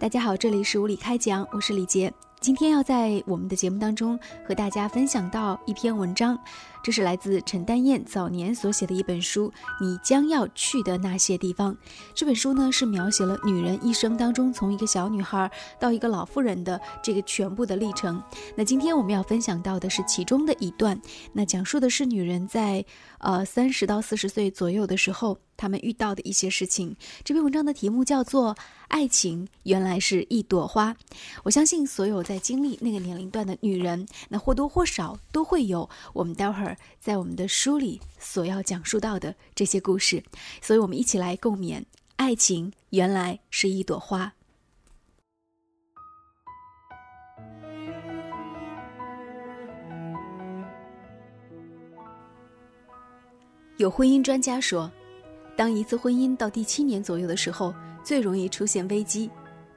大家好，这里是无理开讲，我是李杰。今天要在我们的节目当中和大家分享到一篇文章，这是来自陈丹燕早年所写的一本书《你将要去的那些地方》。这本书呢是描写了女人一生当中从一个小女孩到一个老妇人的这个全部的历程。那今天我们要分享到的是其中的一段，那讲述的是女人在呃三十到四十岁左右的时候，他们遇到的一些事情。这篇文章的题目叫做《爱情原来是一朵花》。我相信所有。在经历那个年龄段的女人，那或多或少都会有我们待会儿在我们的书里所要讲述到的这些故事，所以我们一起来共勉：爱情原来是一朵花。有婚姻专家说，当一次婚姻到第七年左右的时候，最容易出现危机。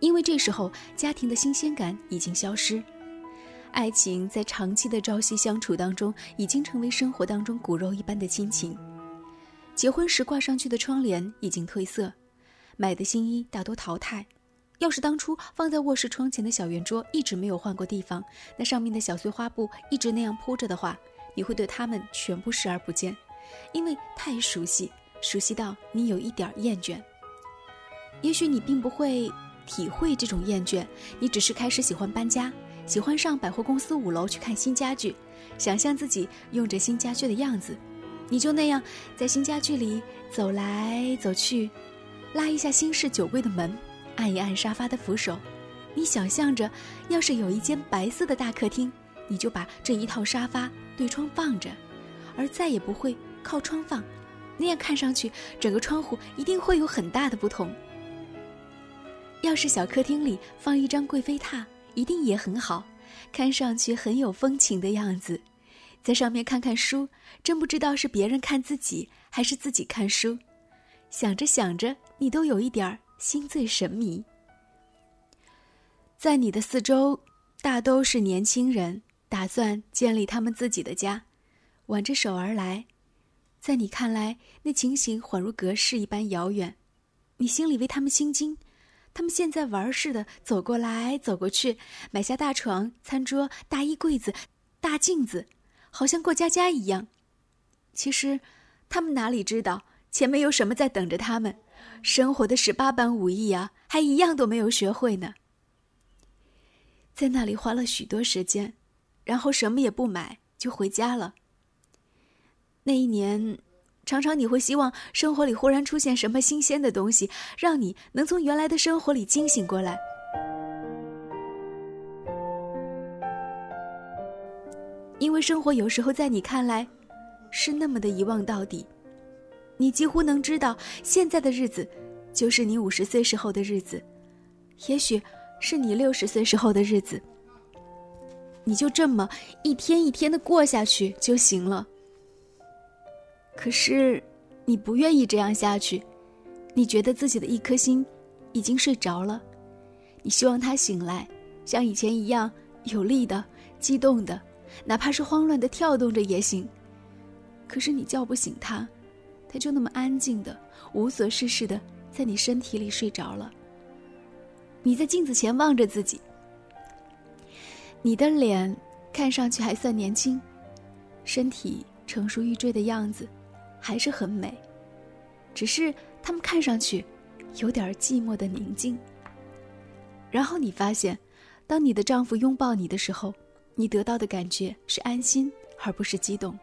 因为这时候家庭的新鲜感已经消失，爱情在长期的朝夕相处当中已经成为生活当中骨肉一般的亲情。结婚时挂上去的窗帘已经褪色，买的新衣大多淘汰。要是当初放在卧室窗前的小圆桌一直没有换过地方，那上面的小碎花布一直那样铺着的话，你会对它们全部视而不见，因为太熟悉，熟悉到你有一点厌倦。也许你并不会。体会这种厌倦，你只是开始喜欢搬家，喜欢上百货公司五楼去看新家具，想象自己用着新家具的样子，你就那样在新家具里走来走去，拉一下新式酒柜的门，按一按沙发的扶手，你想象着，要是有一间白色的大客厅，你就把这一套沙发对窗放着，而再也不会靠窗放，那样看上去整个窗户一定会有很大的不同。要是小客厅里放一张贵妃榻，一定也很好，看上去很有风情的样子。在上面看看书，真不知道是别人看自己，还是自己看书。想着想着，你都有一点心醉神迷。在你的四周，大都是年轻人，打算建立他们自己的家，挽着手而来。在你看来，那情形恍如隔世一般遥远，你心里为他们心惊。他们现在玩似的走过来走过去，买下大床、餐桌、大衣柜子、大镜子，好像过家家一样。其实，他们哪里知道前面有什么在等着他们？生活的十八般武艺啊，还一样都没有学会呢。在那里花了许多时间，然后什么也不买就回家了。那一年。常常你会希望生活里忽然出现什么新鲜的东西，让你能从原来的生活里惊醒过来。因为生活有时候在你看来，是那么的遗忘到底，你几乎能知道现在的日子，就是你五十岁时候的日子，也许是你六十岁时候的日子，你就这么一天一天的过下去就行了。可是，你不愿意这样下去，你觉得自己的一颗心已经睡着了，你希望他醒来，像以前一样有力的、激动的，哪怕是慌乱的跳动着也行。可是你叫不醒他，他就那么安静的、无所事事的在你身体里睡着了。你在镜子前望着自己，你的脸看上去还算年轻，身体成熟欲坠的样子。还是很美，只是他们看上去有点寂寞的宁静。然后你发现，当你的丈夫拥抱你的时候，你得到的感觉是安心，而不是激动。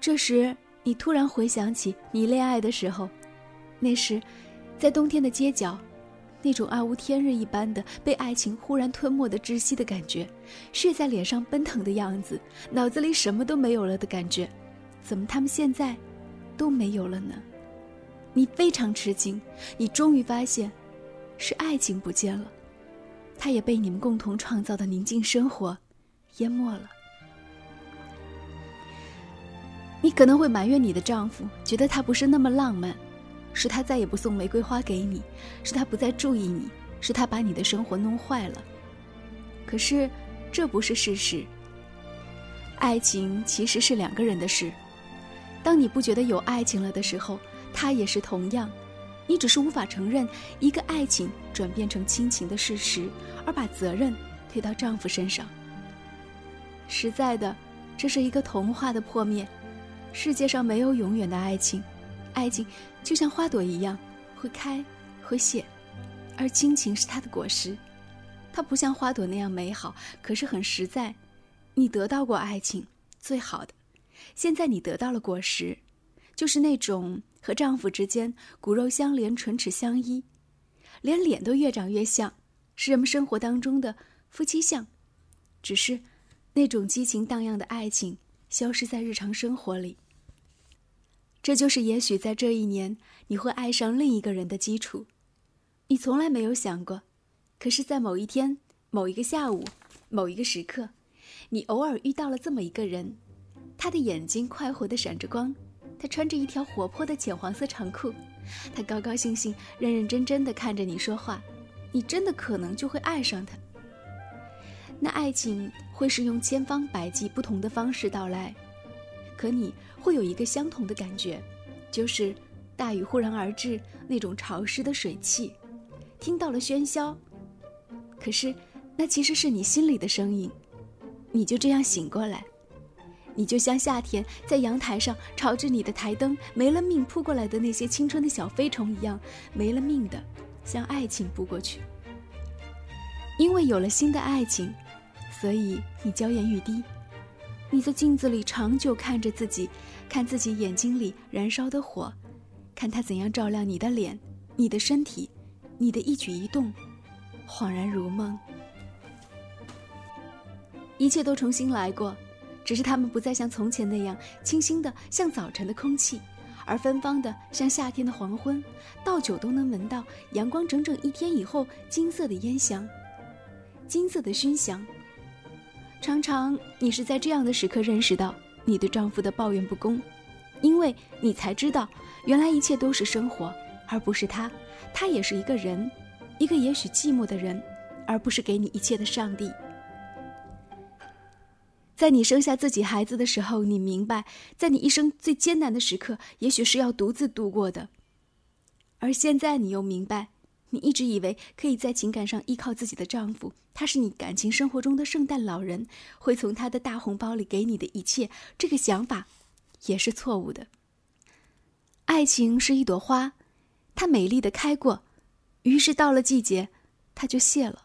这时，你突然回想起你恋爱的时候，那时，在冬天的街角，那种暗无天日一般的被爱情忽然吞没的窒息的感觉，血在脸上奔腾的样子，脑子里什么都没有了的感觉。怎么他们现在都没有了呢？你非常吃惊，你终于发现，是爱情不见了，它也被你们共同创造的宁静生活淹没了。你可能会埋怨你的丈夫，觉得他不是那么浪漫，是他再也不送玫瑰花给你，是他不再注意你，是他把你的生活弄坏了。可是，这不是事实。爱情其实是两个人的事。当你不觉得有爱情了的时候，他也是同样，你只是无法承认一个爱情转变成亲情的事实，而把责任推到丈夫身上。实在的，这是一个童话的破灭。世界上没有永远的爱情，爱情就像花朵一样，会开会谢，而亲情是它的果实。它不像花朵那样美好，可是很实在。你得到过爱情，最好的。现在你得到了果实，就是那种。和丈夫之间骨肉相连、唇齿相依，连脸都越长越像，是人们生活当中的夫妻相。只是，那种激情荡漾的爱情消失在日常生活里。这就是也许在这一年你会爱上另一个人的基础。你从来没有想过，可是，在某一天、某一个下午、某一个时刻，你偶尔遇到了这么一个人，他的眼睛快活的闪着光。他穿着一条活泼的浅黄色长裤，他高高兴兴、认认真真的看着你说话，你真的可能就会爱上他。那爱情会是用千方百计不同的方式到来，可你会有一个相同的感觉，就是大雨忽然而至，那种潮湿的水汽，听到了喧嚣，可是那其实是你心里的声音，你就这样醒过来。你就像夏天在阳台上朝着你的台灯没了命扑过来的那些青春的小飞虫一样，没了命的向爱情扑过去。因为有了新的爱情，所以你娇艳欲滴。你在镜子里长久看着自己，看自己眼睛里燃烧的火，看它怎样照亮你的脸、你的身体、你的一举一动，恍然如梦。一切都重新来过。只是他们不再像从前那样清新的，像早晨的空气，而芬芳的，像夏天的黄昏，倒酒都能闻到阳光整整一天以后金色的烟香，金色的熏香。常常你是在这样的时刻认识到你对丈夫的抱怨不公，因为你才知道，原来一切都是生活，而不是他，他也是一个人，一个也许寂寞的人，而不是给你一切的上帝。在你生下自己孩子的时候，你明白，在你一生最艰难的时刻，也许是要独自度过的。而现在，你又明白，你一直以为可以在情感上依靠自己的丈夫，他是你感情生活中的圣诞老人，会从他的大红包里给你的一切，这个想法也是错误的。爱情是一朵花，它美丽的开过，于是到了季节，它就谢了，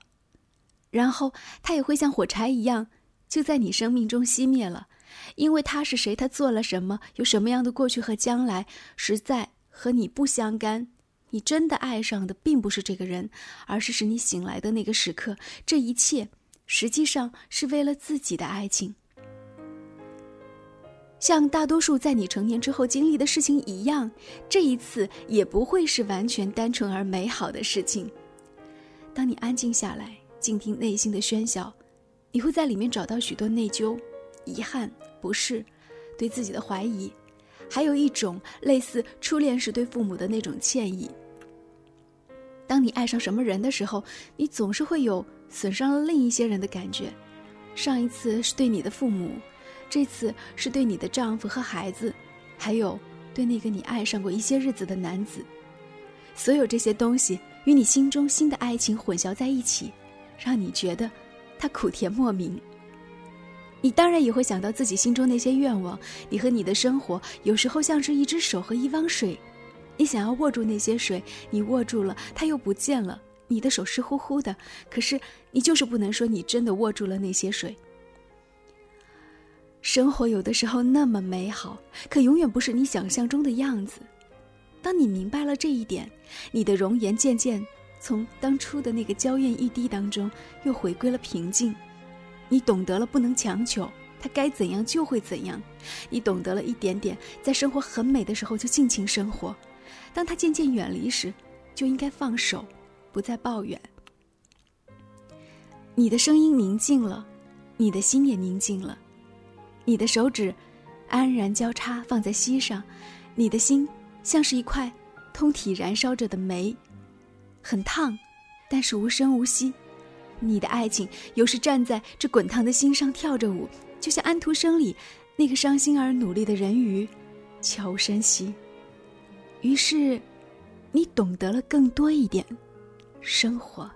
然后它也会像火柴一样。就在你生命中熄灭了，因为他是谁，他做了什么，有什么样的过去和将来，实在和你不相干。你真的爱上的并不是这个人，而是使你醒来的那个时刻。这一切实际上是为了自己的爱情，像大多数在你成年之后经历的事情一样，这一次也不会是完全单纯而美好的事情。当你安静下来，静听内心的喧嚣。你会在里面找到许多内疚、遗憾、不适，对自己的怀疑，还有一种类似初恋时对父母的那种歉意。当你爱上什么人的时候，你总是会有损伤了另一些人的感觉。上一次是对你的父母，这次是对你的丈夫和孩子，还有对那个你爱上过一些日子的男子。所有这些东西与你心中新的爱情混淆在一起，让你觉得。他苦甜莫名。你当然也会想到自己心中那些愿望。你和你的生活有时候像是一只手和一汪水，你想要握住那些水，你握住了，它又不见了。你的手湿乎乎的，可是你就是不能说你真的握住了那些水。生活有的时候那么美好，可永远不是你想象中的样子。当你明白了这一点，你的容颜渐渐。从当初的那个娇艳欲滴当中，又回归了平静。你懂得了不能强求，他该怎样就会怎样。你懂得了一点点，在生活很美的时候就尽情生活，当他渐渐远离时，就应该放手，不再抱怨。你的声音宁静了，你的心也宁静了，你的手指安然交叉放在膝上，你的心像是一块通体燃烧着的煤。很烫，但是无声无息。你的爱情有时站在这滚烫的心上跳着舞，就像安徒生里那个伤心而努力的人鱼，悄无声息。于是，你懂得了更多一点生活。